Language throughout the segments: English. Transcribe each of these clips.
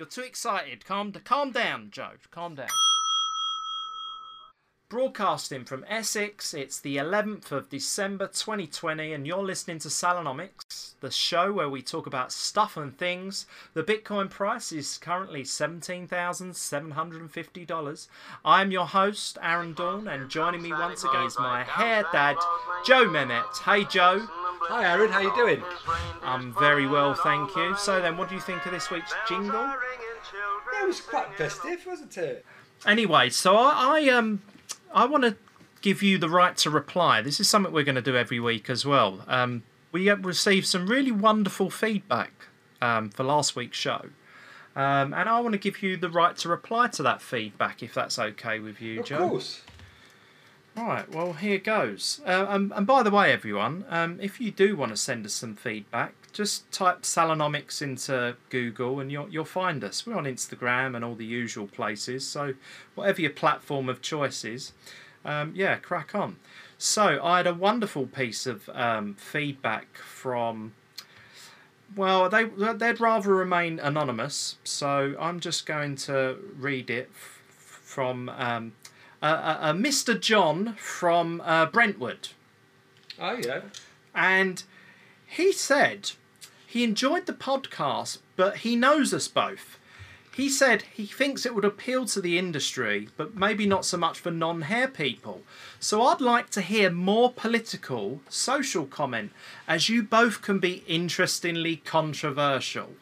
You're too excited. Calm, calm down, Joe. Calm down. Broadcasting from Essex, it's the 11th of December 2020, and you're listening to Salonomics, the show where we talk about stuff and things. The Bitcoin price is currently $17,750. I'm your host, Aaron Dawn, and joining me once again is my hair dad, Joe Mehmet. Hey, Joe. Hi, Aaron. How are you doing? I'm very well, thank you. So then, what do you think of this week's jingle? Yeah, it was quite festive, wasn't it? Anyway, so I, I um I want to give you the right to reply. This is something we're going to do every week as well. Um, we have received some really wonderful feedback um, for last week's show. Um, and I want to give you the right to reply to that feedback if that's okay with you, Of Joe. course. Right, well, here goes. Uh, um, and by the way, everyone, um, if you do want to send us some feedback, just type Salonomics into Google and you'll, you'll find us. We're on Instagram and all the usual places, so whatever your platform of choice is, um, yeah, crack on. So, I had a wonderful piece of um, feedback from. Well, they they'd rather remain anonymous, so I'm just going to read it from um, uh, uh, Mr. John from uh, Brentwood, Oh, yeah. and he said he enjoyed the podcast, but he knows us both. He said he thinks it would appeal to the industry, but maybe not so much for non hair people. So I'd like to hear more political, social comment, as you both can be interestingly controversial.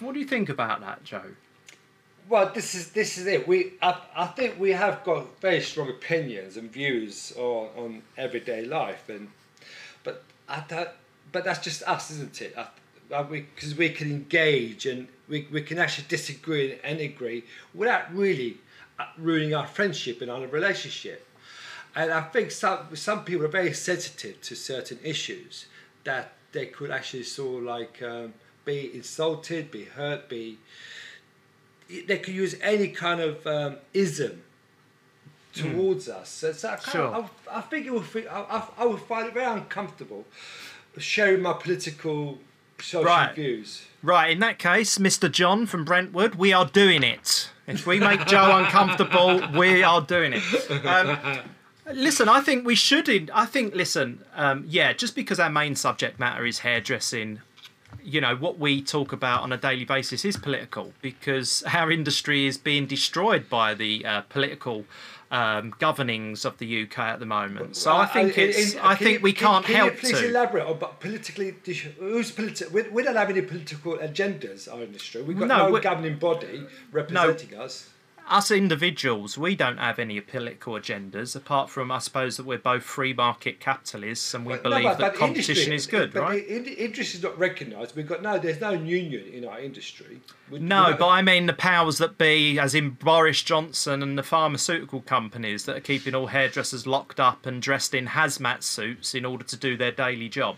What do you think about that, Joe? Well, this is this is it. We I, I think we have got very strong opinions and views on, on everyday life, and but I but that's just us, isn't it? Because we, 'cause we can engage and we, we can actually disagree and agree without really uh, ruining our friendship and our relationship. And I think some some people are very sensitive to certain issues that they could actually sort of like um, be insulted, be hurt, be they could use any kind of um, ism towards us. So, so I, kind Sure. of, I, I think it would. I, I would find it very uncomfortable sharing my political social Right. views. Right, in that case, Mr. John from Brentwood, we are doing it. If we make Joe uncomfortable, we are doing it. Um, listen, I think we should. In, I think, listen, um, yeah, just because our main subject matter is hairdressing, you know, what we talk about on a daily basis is political because our industry is being destroyed by the uh, political. Um, governings of the UK at the moment, so I think Uh, in- it's. in- I think you- we can- can't can help you please to. elaborate on but politically? Who's politi- we, we don't have any political agendas. Our industry. We've got No, no, governing body representing us. Us individuals, we don't have any political agendas apart from, I suppose, that we're both free market capitalists and we But- believe no, but- that but competition industry- is good, but right? Industry is not recognised. We've got no. There's no union in our industry. We- we No, don't- but I mean the powers that be, as in Boris Johnson and the pharmaceutical companies that are keeping all hairdressers locked up and dressed in hazmat suits in order to do their daily job.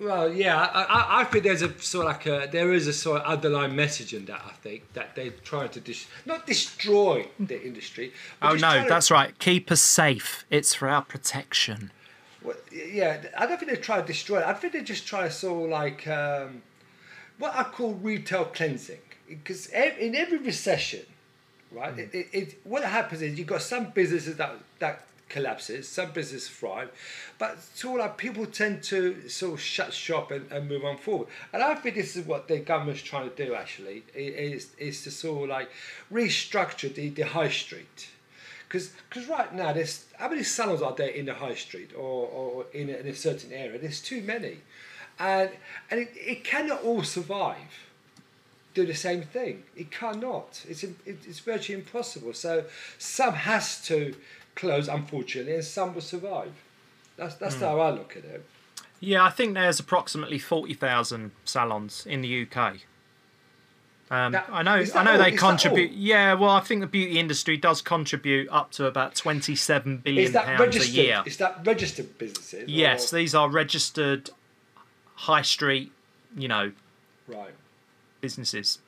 Well, yeah, I, I, I think there's a sort of like a there is a sort of underlying message in that. I think that they're trying to dis- not destroy the industry. Oh no, trying to- that's right. Keep us safe. It's for our protection. Well, yeah, I don't think they're trying to destroy it. I think they're just trying to sort of like um, what I call retail cleansing. Because in every recession, right, it, it, it, what happens is you've got some businesses that that collapses, some businesses thrive, but sort of like people tend to sort of shut shop and, and move on forward. And I think this is what the government's trying to do actually, is, is to sort of like restructure the, the high street. Because right now, there's how many salons are there in the high street or, or in, a, in a certain area? There's too many, and and it, it cannot all survive. Do the same thing. It cannot. It's it's virtually impossible. So some has to close, unfortunately, and some will survive. That's that's how I look at it. Yeah, I think there's approximately forty thousand salons in the UK. Um, That- I know, I know all? they Is contribute. Yeah, well, I think the beauty industry does contribute up to about twenty-seven billion Is that pounds a registered? year. Is that registered businesses? Yes, or- these are registered high street, you know, right. businesses.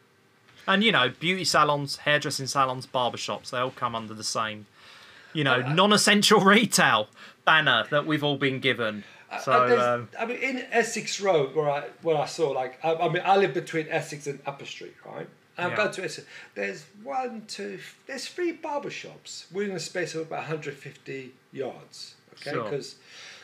And you know, beauty salons, hairdressing salons, barbershops, they all come under the same, you know, Uh, non-essential retail banner that we've all been given. So Uh, um, I mean, in Essex Road, where I where I saw like, I, I mean, I live between Essex and Upper Street, right? And I've gone to Essex. There's one, two, there's three barber shops within a space of about 150 yards. Okay, Sure.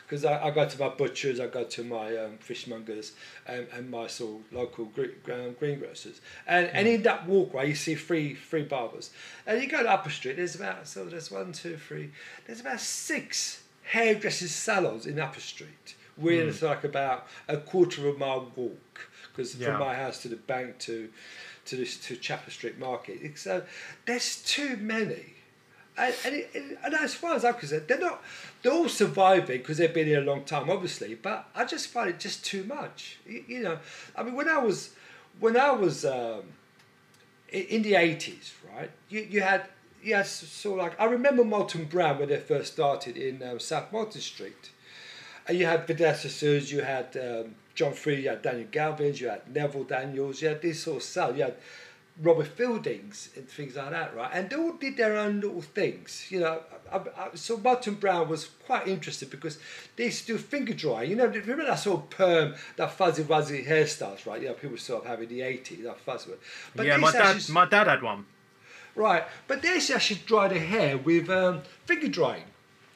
Because. I, I go to my butchers, I go to my um, fishmongers, and, and my sort of local gre- um, greengrocers, and and in that walkway you see three three barbers, and you go to Upper Street. There's about so there's one, two, three. There's about six hairdressers salons in Upper Street. We're Hmm. it's like about a quarter of a mile walk because Yeah. from my house to the bank to to this to Chapel Street Market. So there's too many. And, and, it, and as far as I'm concerned, they're not. They're all surviving because they've been here a long time, obviously. But I just find it just too much. You, you know, I mean, when I was, when I was um, in, the eighties, right? You, you had yes, so like I remember Molton Brown when they first started in um, South Molton Street, and you had Vidal Sassoon, you had um, John Frieda, you had Daniel Galvins, you had Neville Daniels, you had these sort of you had Robert Fieldings and things like that, right? And they all did their own little things, you know. I, I, so Martin Brown was quite interested because they used to do finger drying. You know, remember that sort of perm, that fuzzy wuzzy hairstyles, right? You know, people sort of have in the 80s, that fuzzy one. But yeah, my dad, actually- my dad had one. Right, but they used to actually dry the hair with um, finger drying.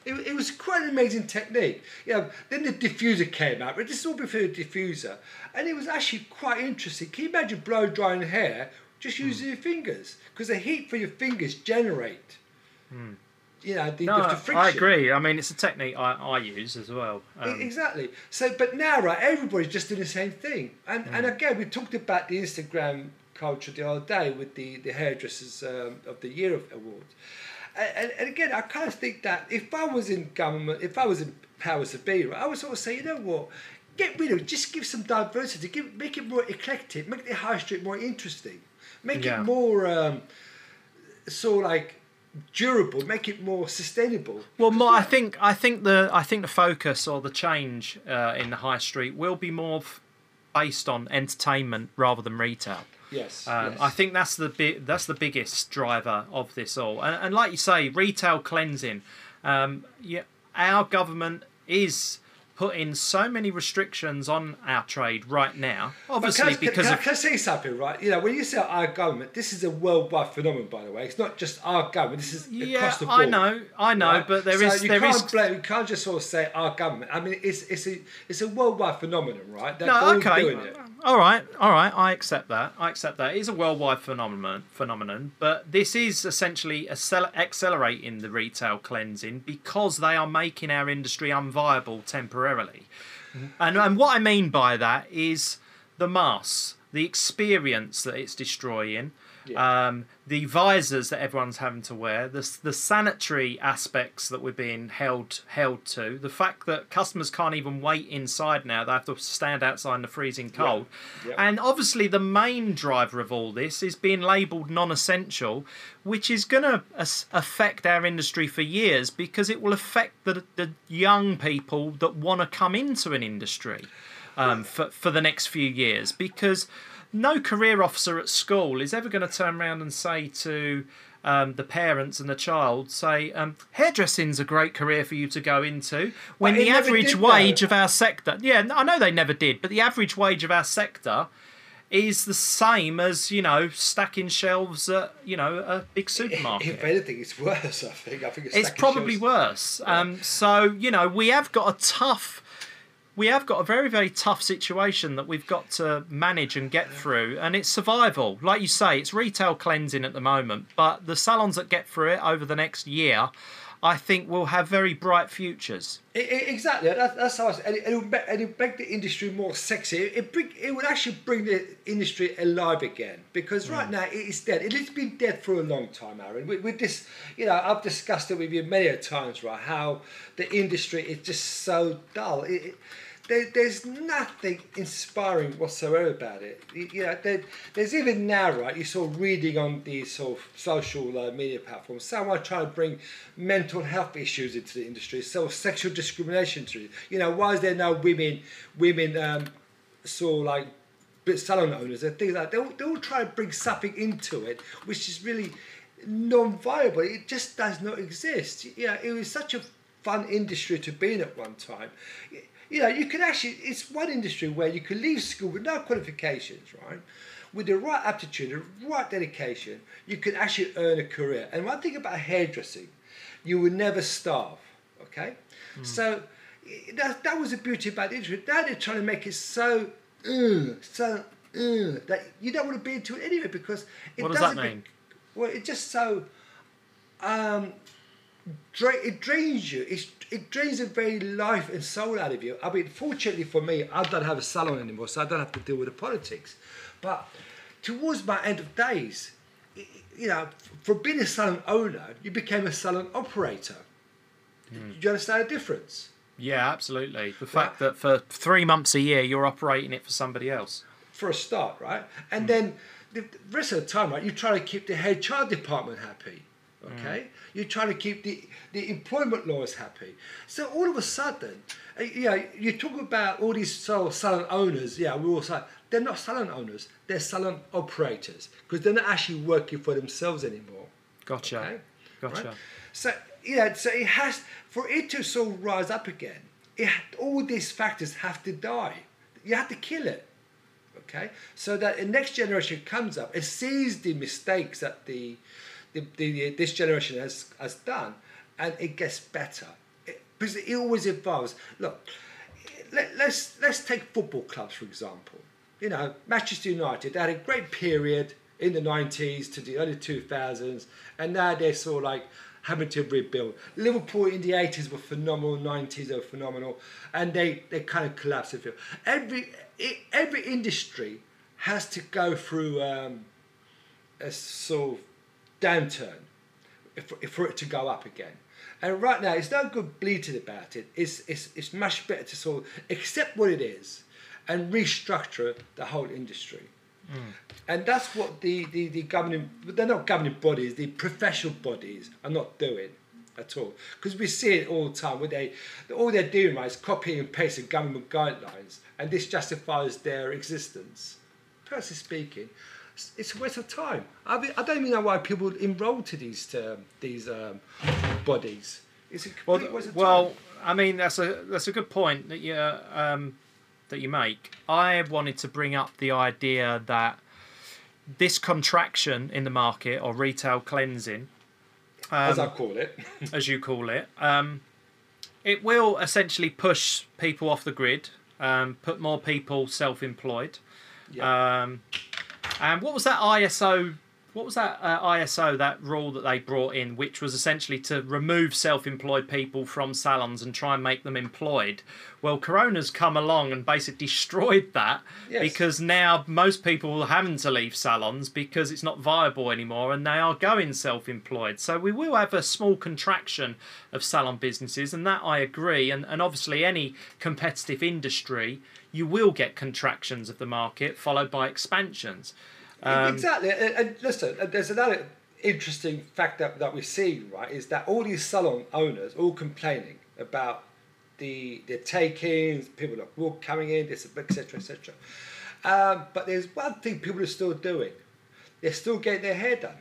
It, it was quite an amazing technique. You know, then the diffuser came out, but this is all before the diffuser, and it was actually quite interesting. Can you imagine blow drying hair just using your fingers? Because the heat for your fingers generate. You know, the, No, the. I agree. I mean, it's a technique I, I use as well. Um, exactly. So, but now, right, everybody's just doing the same thing. And and again, we talked about the Instagram culture the other day with the the hairdressers um, of the year award. And, and, and again, I kind of think that if I was in government, if I was in powers to be, right, I would sort of say, you know what, get rid of, it, just give some diversity, give, make it more eclectic, make the high street more interesting, make Yeah. it more um, of like durable, make it more sustainable. Well, more, I think I think the I think the focus or the change uh, in the high street will be more based on entertainment rather than retail. Yes. Um, yes. I think that's the bi- that's the biggest driver of this all. And, and like you say, retail cleansing. Um, yeah, our government is putting so many restrictions on our trade right now. Obviously, can because can, I- of can I say something, right? You know, when you say our government, this is a worldwide phenomenon, by the way. It's not just our government. This is yeah, across the board. I know, I know, right? but there so is you there can't is blame, you can't just sort of say our government. I mean, it's it's a it's a worldwide phenomenon, right? They're no, all okay. doing it. All right, all right. I accept that. I accept that. It is a worldwide phenomenon. Phenomenon, but this is essentially accelerating the retail cleansing because they are making our industry unviable temporarily. Mm-hmm. And and what I mean by that is the mass, the experience that it's destroying. Yeah. Um, the visors that everyone's having to wear, the the sanitary aspects that we're being held held to, the fact that customers can't even wait inside now; they have to stand outside in the freezing cold, Yeah. and obviously the main driver of all this is being labelled non-essential, which is going to affect our industry for years because it will affect the the young people that want to come into an industry um, for for the next few years because no career officer at school is ever going to turn around and say to um, the parents and the child, say, um, hairdressing's a great career for you to go into. When the average did, though. wage of our sector, yeah, I know they never did, but the average wage of our sector is the same as you know stacking shelves at you know a big supermarket. If anything, it's worse. I think. I think it's, It's probably shelves. worse. Um, so you know, we have got a tough, we have got a very very tough situation that we've got to manage and get through, and it's survival. Like you say, it's retail cleansing at the moment, but the salons that get through it over the next year, I think will have very bright futures. I- I- exactly. That, that's how. I, and, it, it would make, it make the industry more sexy. It, it bring, It would actually bring the industry alive again because right hmm. now it is dead. It has been dead for a long time, Aaron. With, with this, you know, I've discussed it with you many a times, right? How the industry is just so dull. It, it, there, there's nothing inspiring whatsoever about it. You, know, there, there's even now, right? You saw reading on these sort of social uh, media platforms, someone trying to bring mental health issues into the industry, so sexual discrimination to. You know, why is there no women, women, um, sort like salon owners and things like that? They'll, try to bring something into it, which is really non-viable. It just does not exist. You know, it was such a fun industry to be in at one time. You know, you can actually, it's one industry where you can leave school with no qualifications, right? With the right aptitude, the right dedication, you can actually earn a career. And one thing about hairdressing, you will never starve, okay? Mm. So that, that was the beauty about the industry. Now they're trying to make it so, uh, so, uh, that you don't want to be into it anyway because it what does that mean? Be, well, it's just so um, dra- it drains you. It's, it drains the very life and soul out of you. I mean, fortunately for me, I don't have a salon anymore, so I don't have to deal with the politics. But towards my end of days, you know, for being a salon owner, you became a salon operator. Mm. Do you understand the difference? Yeah, absolutely. The fact that for three months a year you're operating it for somebody else. For a start, right? And mm. then the rest of the time, right, you try to keep the HR department happy. Okay, mm. you're trying to keep the, the employment laws happy. So all of a sudden, uh, you know, you talk about all these salon owners. Yeah, we all say they're not salon owners; they're salon operators because they're not actually working for themselves anymore. Gotcha. Okay? Gotcha. Right? So yeah, so it has for it to sort of rise up again. It all these factors have to die. You have to kill it okay so that the next generation comes up and sees the mistakes that the the, the, this generation has, has done, and it gets better. It, because it always evolves. Look, let, let's, let's take football clubs, for example. You know, Manchester United, they had a great period in the 90s to the early 2000s, and now they're sort of like having to rebuild. Liverpool in the 80s were phenomenal, 90s were phenomenal, and they, they kind of collapsed. Every, every industry has to go through um, a sort of downturn for it to go up again. And right now, it's no good bleating about it. It's, it's, it's much better to sort of accept what it is and restructure the whole industry. Mm. And that's what the, the, the governing, they're not governing bodies, the professional bodies are not doing at all. Because we see it all the time where they, all they're doing right is copying and pasting government guidelines, and this justifies their existence. Personally speaking, it's a waste of time. I, mean, I don't even know why people enroll to these um, these um, bodies. It's a well, well, I mean that's a that's a good point that you um, that you make. I wanted to bring up the idea that this contraction in the market or retail cleansing, as I um, call it, as you call it, um, it will essentially push people off the grid, um, put more people self-employed. Yeah. And what was that ISO? What was that uh, ISO? That rule that they brought in, which was essentially to remove self-employed people from salons and try and make them employed. Well, Corona's come along and basically destroyed that yes. because now most people are having to leave salons because it's not viable anymore, and they are going self-employed. So we will have a small contraction of salon businesses, and that I agree. And and obviously any competitive industry you will get contractions of the market followed by expansions. Um, exactly. And, listen, there's another interesting fact that, that we're seeing, right, is that all these salon owners all complaining about the the takings, people are walk coming in, this, etc., etc. Um, but there's one thing people are still doing: they're still getting their hair done.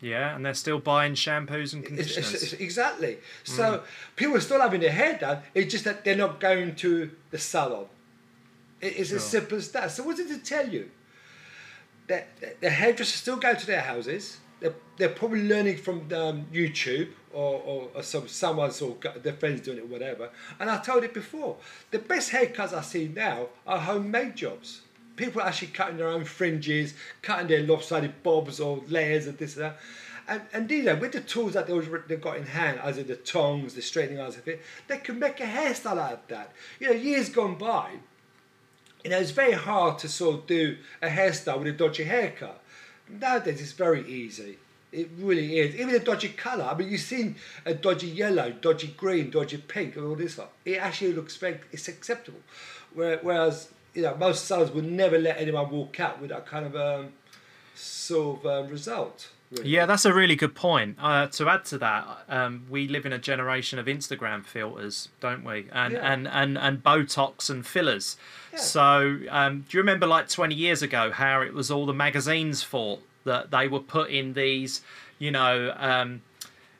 Yeah, and they're still buying shampoos and conditioners. It's, it's, exactly. So mm. people are still having their hair done. It's just that they're not going to the salon. It's sure. as simple as that. So what does it tell you? That the hairdressers still go to their houses. They're, they're probably learning from um, YouTube or, or, or, some someone's or their friends doing it, or whatever. And I told it before. The best haircuts I see now are homemade jobs. People are actually cutting their own fringes, cutting their lopsided bobs or layers and this and that. And, and you know, with the tools that they've got in hand, as in the tongs, the straightening irons, they can make a hairstyle out of that. You know, years gone by, you know, it's very hard to sort of do a hairstyle with a dodgy haircut. Nowadays, it's very easy. It really is. Even a dodgy colour. I mean, you've seen a dodgy yellow, dodgy green, dodgy pink, and all this stuff. It actually looks it's acceptable. Whereas, you know, most sellers would never let anyone walk out with that kind of um, sort of um, result. Really. Yeah, that's a really good point. Uh, to add to that, um, we live in a generation of Instagram filters, don't we? And yeah. and, and and Botox and fillers. Yeah. So, um, do you remember like 20 years ago how it was all the magazines' fault that they were putting these, you know, um,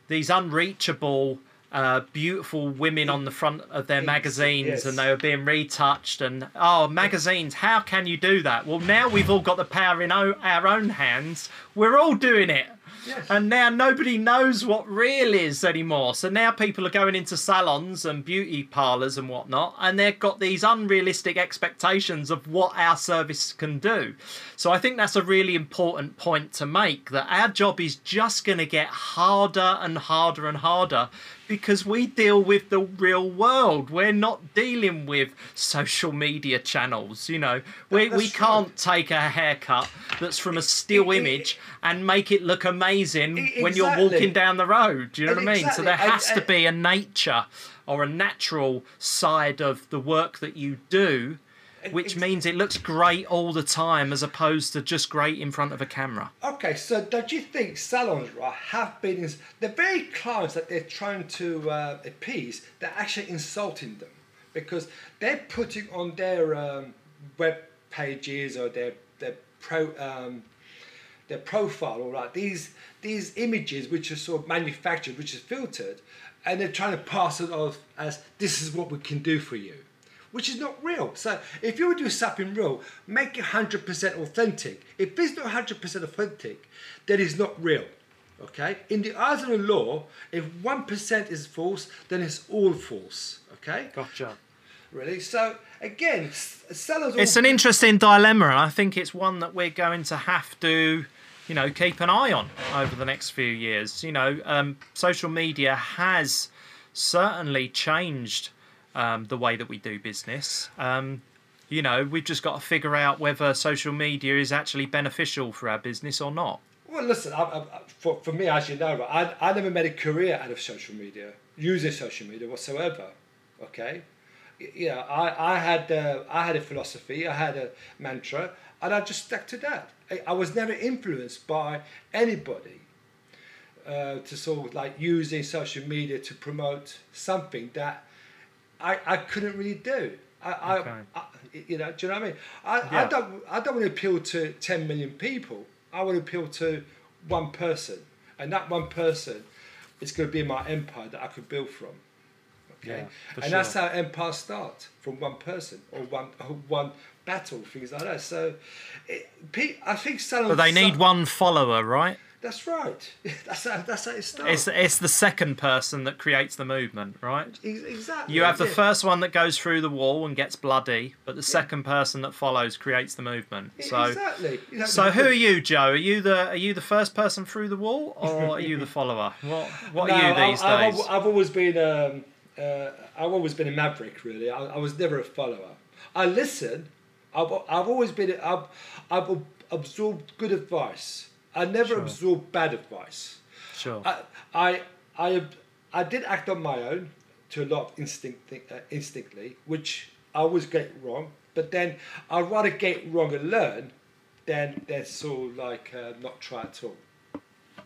these unreachable uh, beautiful women on the front of their magazines yes. and they were being retouched and oh magazines how can you do that well now we've all got the power in o- our own hands we're all doing it Yes. and now nobody knows what real is anymore. So now people are going into salons and beauty parlours and whatnot, and they've got these unrealistic expectations of what our service can do. So I think that's a really important point to make that our job is just going to get harder and harder and harder because we deal with the real world. We're not dealing with social media channels, you know. We, we can't take a haircut that's from a still it- image and make it look amazing E- when you're walking down the road. Do you know what I mean? So Exactly. there I- has to be a nature or a natural side of the work that you do, which means it looks great all the time as opposed to just great in front of a camera. Okay, so don't you think salons right have been the very clients that they're trying to uh, appease? They're actually insulting them because they're putting on their um, web pages or their their pro um, their profile all right. these these images which are sort of manufactured, which is filtered, and they're trying to pass it off as this is what we can do for you. Which is not real. So if you would do something real, make it hundred percent authentic. If it's not hundred percent authentic, then it's not real. Okay? In the eyes of the law, if one percent is false, then it's all false. Okay? Gotcha. Really? So again, sellers. It's an interesting dilemma, and I think it's one that we're going to have to, you know, keep an eye on over the next few years. You know, um, social media has certainly changed um, the way that we do business. Um, you know, we've just got to figure out whether social media is actually beneficial for our business or not. Well, listen, I, I, for, for me, as you know, I, I never made a career out of social media, using social media whatsoever. Okay, yeah, I, I had uh, I had a philosophy, I had a mantra, and I just stuck to that. I, I was never influenced by anybody uh, to sort of like using social media to promote something that I, I couldn't really do. I, Okay. I, I, you know, do you know what I mean? I, I don't I don't want to appeal to 10 million people. I want to appeal to one person, and that one person is going to be my empire that I could build from. Okay, Yeah, for and that's how empires start from one person or one or one battle, things like that. So, it, I think salons. But they need one follower, right? That's right. That's how, that's how it starts. It's it's the second person that creates the movement, right? Exactly. You have the yeah. first one that goes through the wall and gets bloody, but the second person that follows creates the movement. So, exactly. Know, so who are you, Joe? Are you the are you the first person through the wall, or are you the follower? What what are you these I- I've, days? al- I've always been um, uh, I've always been a maverick. Really, I, I was never a follower. I listen. I've, I've always been. I've, I've absorbed good advice. I never Sure. absorbed bad advice. Sure. I, I, I, I did act on my own to a lot of instinct, uh, instinctly, which I always get wrong. But then I'd rather get wrong and learn than than sort of like uh, not try at all.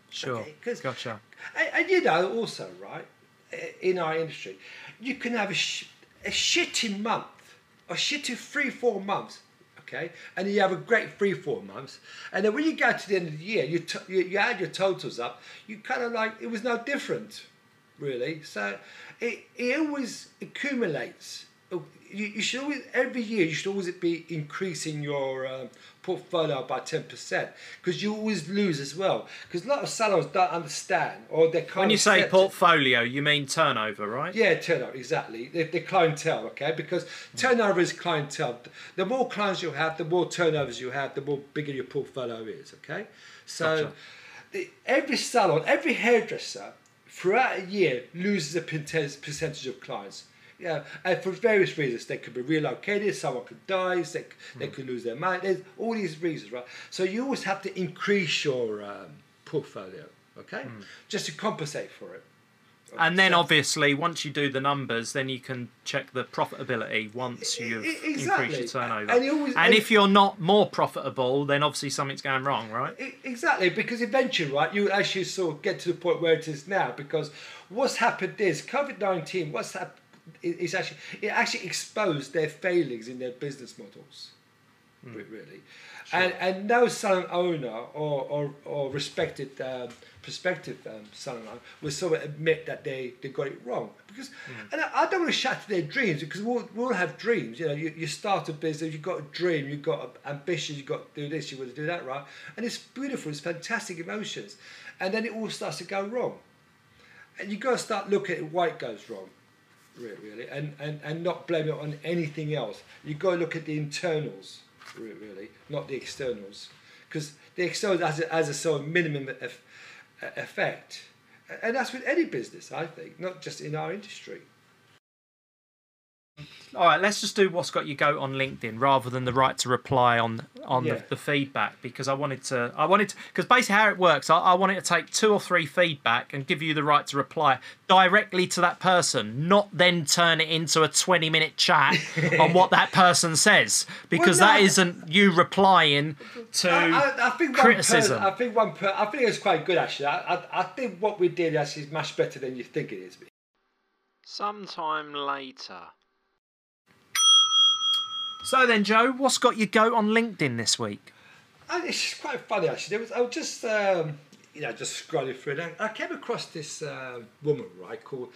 Sure. okay, Gotcha. And, and you know, also, right, in our industry, you can have a, sh- a shitty month, a shitty three, four months, okay? And you have a great three, four months. And then when you go to the end of the year, you, you, you add your totals up, you kind of like, it was no different, really. So it, it always accumulates. You, you should always, every year, you should always be increasing your um, portfolio by 10% because you always lose as well. Because a lot of salons don't understand or they can't. When you say accept it. portfolio, you mean turnover, right? Yeah, turnover, exactly. The, the clientele, okay? Because turnover is clientele. The more clients you have, the more turnovers you have, the more bigger your portfolio is, okay? So Gotcha. the, every salon, every hairdresser throughout a year loses a percentage of clients. Yeah, and for various reasons, they could be relocated, someone could die, they, they could lose their money. There's all these reasons, right? So you always have to increase your um, portfolio, okay, just to compensate for it. And then obviously, once you do the numbers, then you can check the profitability once you've exactly. increased your turnover. And always- and and- if you're not more profitable, then obviously something's going wrong, right? Exactly, because eventually, right, you actually sort of get to the point where it is now. Because what's happened is COVID nineteen. What's happened is actually it actually exposed their failings in their business models. re- really. And, and no salon owner or, or, or respected um, prospective um, salon owner will sort of admit that they, they got it wrong. Because, and I, I don't want to shatter their dreams because we all, we all have dreams. You know, you, you start a business, you've got a dream, you've got ambition, you've got to do this, you want to do that, right? And it's beautiful, it's fantastic emotions. And then it all starts to go wrong. And you've got to start looking at why it goes wrong really, and, and, and not blame it on anything else. You've got to look at the internals, really, not the externals. Because the externals has a, has a sort of minimum eff, effect. And that's with any business, I think, not just in our industry. All right, let's just do what's got you go on LinkedIn rather than the right to reply on on Yeah. the, the feedback because I wanted to I wanted because basically how it works I, I wanted to take two or three feedback and give you the right to reply directly to that person, not then turn it into a twenty minute chat on what that person says because Well, no. that isn't you replying to I, I, I think one criticism. Per, I think one. Per, I think it's quite good actually. I, I, I think what we did actually is much better than you think it is. Sometime later. So then, Joe, what's got you go on LinkedIn this week? And it's quite funny actually. Was, I was just um, you know just scrolling through it. And I came across this uh, woman right called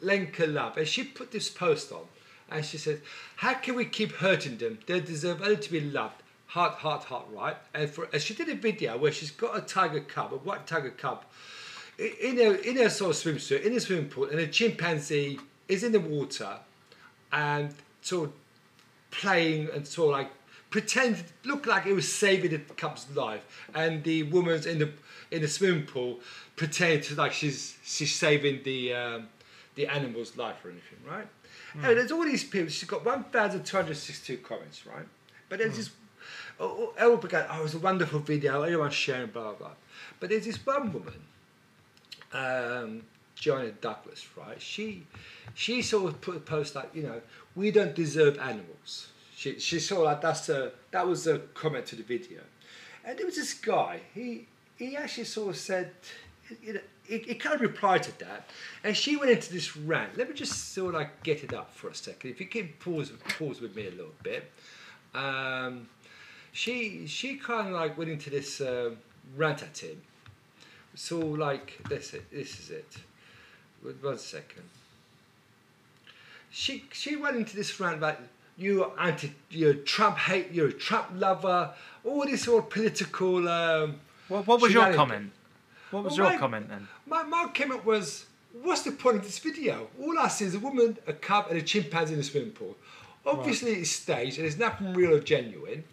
Lenka Love, and she put this post on, and she said, "How can we keep hurting them? They deserve only to be loved." Heart, heart, heart, right? And for and she did a video where she's got a tiger cub, a white tiger cub, in a in a sort of swimsuit in a swimming pool, and a chimpanzee is in the water, and sort of playing and sort of like pretend looked like it was saving the cub's life. And the woman's in the in the swimming pool pretend to like she's she's saving the um, the animal's life or anything right? And there's all these people she's got 1262 comments right? But there's this oh, oh, everyone began oh it was a wonderful video everyone's sharing blah blah blah. But there's this one woman um, Joanna Douglas, right? She she sort of put a post like, you know, we don't deserve animals. She she sort of like that's a that was a comment to the video, and there was this guy. He he actually sort of said, you know, he, he kind of replied to that, and she went into this rant. Let me just sort of like get it up for a second. If you can pause pause with me a little bit. Um, she she kind of like went into this uh, rant at him. So like this it this is it. Wait One second. She she went into this rant about you anti you're Trump hate you're a Trump lover all this sort of political. Um, What, what was your comment? What was Well, your my- comment then? My my comment was, what's the point of this video? All I see is a woman, a cub, and a chimpanzee in a swimming pool. Obviously, it's staged and there's nothing real or genuine.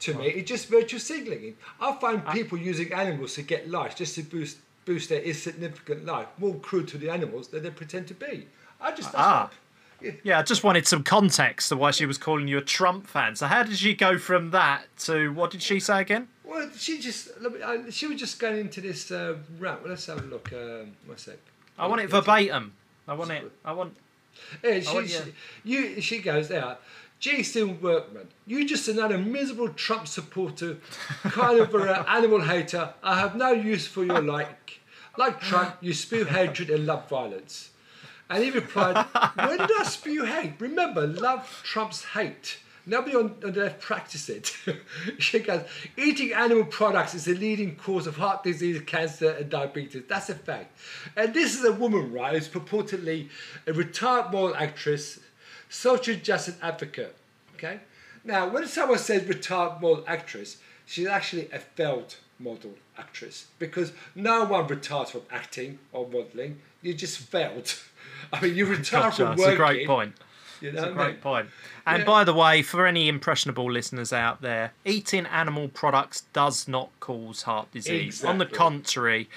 To me, it's just virtual signaling. I find people using animals to get likes just to boost boost their insignificant life more cruel to the animals than they pretend to be. I just Ah. Yeah, I just wanted some context to why she was calling you a Trump fan. So how did she go from that to what did she say again? Well, she just let me- I- she was just going into this uh, rant. Well, let's have a look. Um, one sec. I want it verbatim. I want it. I want. Yeah, she, want she, you- she goes there. Jason Workman, you just another miserable Trump supporter, kind of an uh, animal hater. I have no use for your like. Like Trump, you spew hatred and love violence. And he replied, When did I spew hate? Remember, love trumps hate. Nobody on, on the left practice it. she goes, eating animal products is the leading cause of heart disease, cancer, and diabetes. That's a fact. And this is a woman, right, who's purportedly a retired model actress, social justice advocate. Okay? Now, when someone says retired model actress, she's actually a failed model actress because no one retires from acting or modeling. You just failed. I mean, you retire Gotcha. from working. That's a great point. You know That's a what I mean? great point. And Yeah. by the way, for any impressionable listeners out there, eating animal products does not cause heart disease. On the contrary,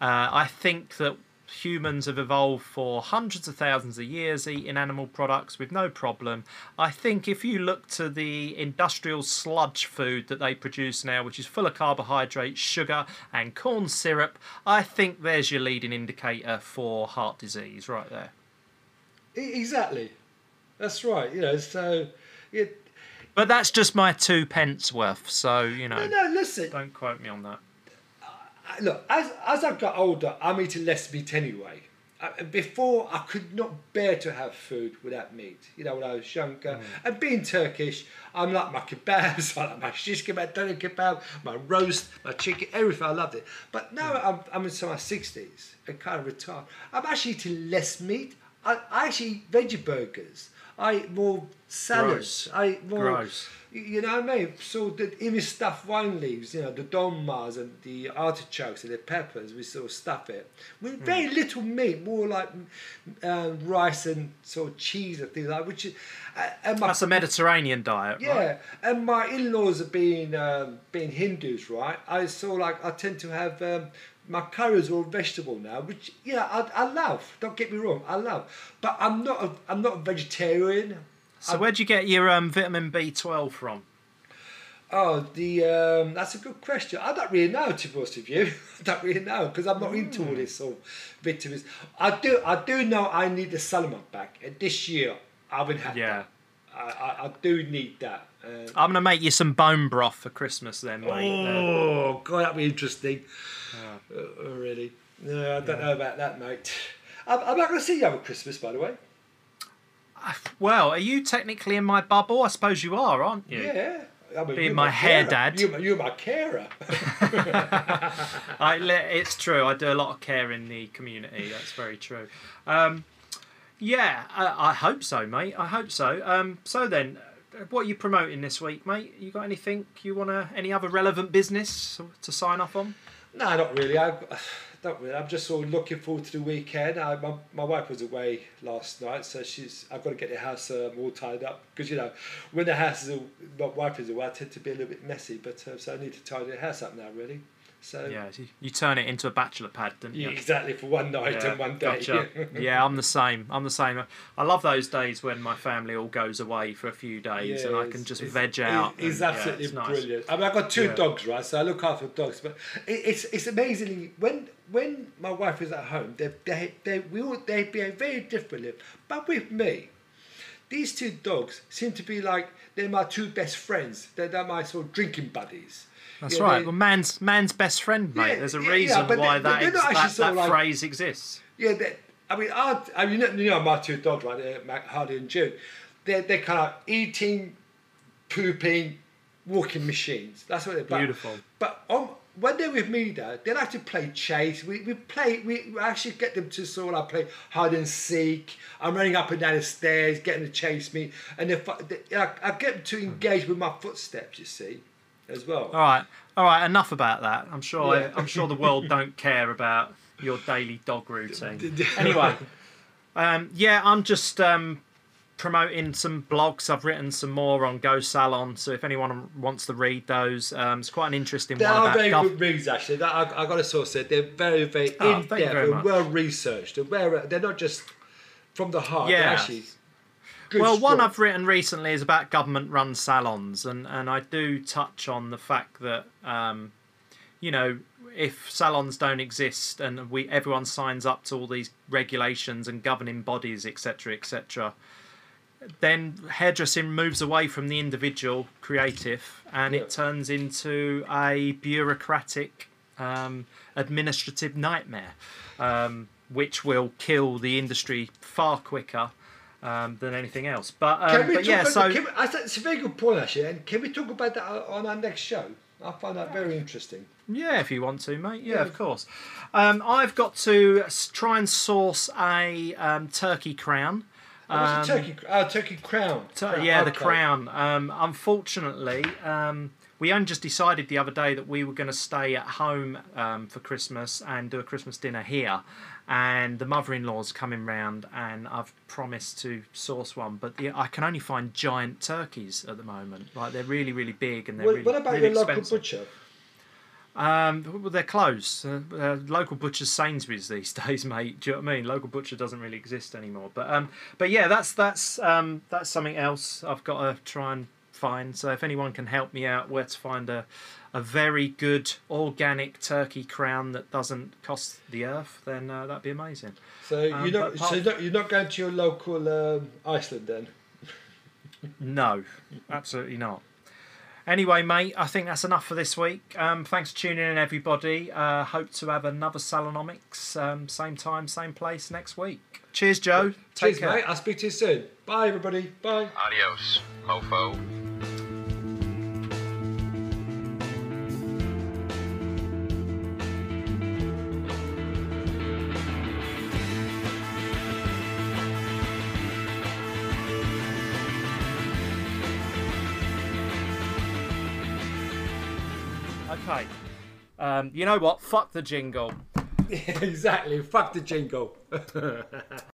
uh, I think that humans have evolved for hundreds of thousands of years eating animal products with no problem. I think if you look to the industrial sludge food that they produce now, which is full of carbohydrates, sugar, and corn syrup, I think there's your leading indicator for heart disease right there. Exactly. That's right. You know, so it, But that's just my two pence worth, so you know, no, no, listen. don't quote me on that. I- Look, as as I've got older, I'm eating less meat anyway. I, before I could not bear to have food without meat. You know, when I was younger, Mm. and being Turkish, I'm like my kebabs, I like my shish kebab, doner kebab, my roast, my chicken, everything. I loved it. But now Mm. I'm, I'm into my sixties and kind of retired. I'm actually eating less meat. I, I actually eat veggie burgers. I eat more salads. Gross. I eat more. Gross. You you know what I mean? So the, even stuffed wine leaves, you know, the dolmas and the artichokes and the peppers, we sort of stuff it with Hmm. very little meat, more like um, rice and sort of cheese and things like. Which is, uh, and my, That's a Mediterranean diet, yeah, right? and my in-laws are being um, being Hindus, right? I saw like I tend to have um, my curries all vegetable now, which yeah, I, I love. Don't get me wrong, I love, but I'm not a, I'm not a vegetarian. So where'd you get your um, vitamin B12 from? Oh, the um, that's a good question. I don't really know, to be honest with you. I don't really know because I'm not into all this sort of vitamins. I do, I do know I need the supplement back, and this year I haven't had Yeah. that. I, I, I do need that. Uh, I'm gonna make you some bone broth for Christmas then, mate. Uh, oh, God, that'd be interesting. Uh, oh, really? No, I don't know about that, mate. I'm, I'm not going to see you over Christmas, by the way. Well, are you technically in my bubble? I suppose you are, aren't you? Yeah. I mean, Being you're my hair carer. dad. You're my, you're my carer. I, it's true. I do a lot of care in the community. That's very true. Um, yeah, I, I hope so, mate. I hope so. Um, so then, what are you promoting this week, mate? You got anything you wanna? Any other relevant business to sign off on? No, not really. I really. I'm just sort of looking forward to the weekend. I, my, my wife was away last night, so she's. I've got to get the house um, all tied up because you know when the house is my wife is away, I tend to be a little bit messy. But uh, so I need to tidy the house up now, really. So Yeah, you, you turn it into a bachelor pad, didn't yeah, you? exactly for one night Yeah, and one day. Gotcha. yeah, I'm the same. I'm the same. I love those days when my family all goes away for a few days and I can just veg out. It's and, yeah, absolutely it's nice. brilliant. I mean, I've got two Yeah. dogs, right? So I look after dogs, but it, it's it's amazingly when when my wife is at home, they they they we all they behave very differently. But with me, these two dogs seem to be like they're my two best friends. They're, they're my sort of drinking buddies. That's Yeah, right. they- Well, man's man's best friend, mate. Yeah, There's a yeah, yeah, reason but why they- that, that, that like- phrase exists. Yeah, I mean, I, I mean, you know, my two dogs, right? They're Mac- Hardy and June. They're they're kind of eating, pooping, walking machines. That's what they're. But, Beautiful. But on, when they're with me, though, they like to play chase. We, we play. We actually get them to sort of play hide and seek. I'm running up and down the stairs, getting to chase me, and if I, I, I get them to engage with my footsteps. You see, as well. All right, all right. Enough about that. I'm sure. Yeah. I'm sure the world don't care about your daily dog routine. Anyway, um, yeah, I'm just um, promoting some blogs. I've written some more on Go Salon, so if anyone wants to read those, um, it's quite an interesting They one are very gov- good reads, actually. That, I, I got to sort of say, they're very, very Oh, in depth and well researched. They're, they're not just from the heart. They're Yeah. actually. Good well, one. I've written recently is about government-run salons, and, and I do touch on the fact that um, you know if salons don't exist and we everyone signs up to all these regulations and governing bodies, etc., etc., then hairdressing moves away from the individual creative, and Yeah. it turns into a bureaucratic, um, administrative nightmare, um, which will kill the industry far quicker um, than anything else. But, um, Can we but talk yeah, about, so can we, I think it's a very good point, actually. And can we talk about that on our next show? I find that very interesting. yeah, if you want to, mate. Yeah, Yeah. of course. Um, I've got to try and source a um, turkey crown. The Um, turkey? Oh, turkey crown. Tur- yeah, the crown. Um, unfortunately, um, we only just decided the other day that we were going to stay at home um, for Christmas and do a Christmas dinner here. And the mother-in-law's coming round, and I've promised to source one. But the, I can only find giant turkeys at the moment. Like they're really, really big, and they're What, really, what about really your local butcher? Um, well, they're closed. Uh, uh, local butcher's Sainsbury's these days, mate. Do you know what I mean? Local butcher doesn't really exist anymore. But um, but yeah, that's that's um, that's something else I've got to try and find. So if anyone can help me out where to find a, a very good organic turkey crown that doesn't cost the earth, then uh, that'd be amazing. So you're um, not so you're not, going to your local um, Iceland then? no, absolutely not. Anyway, mate, I think that's enough for this week. Um, thanks for tuning in, everybody. Uh, hope to have another Salonomics, um, same time, same place next week. Cheers, Joe. Take Cheers, care. mate. I'll speak to you soon. Bye, everybody. Bye. Adios, mofo. Um, you know what? Fuck the jingle. exactly. Fuck the jingle.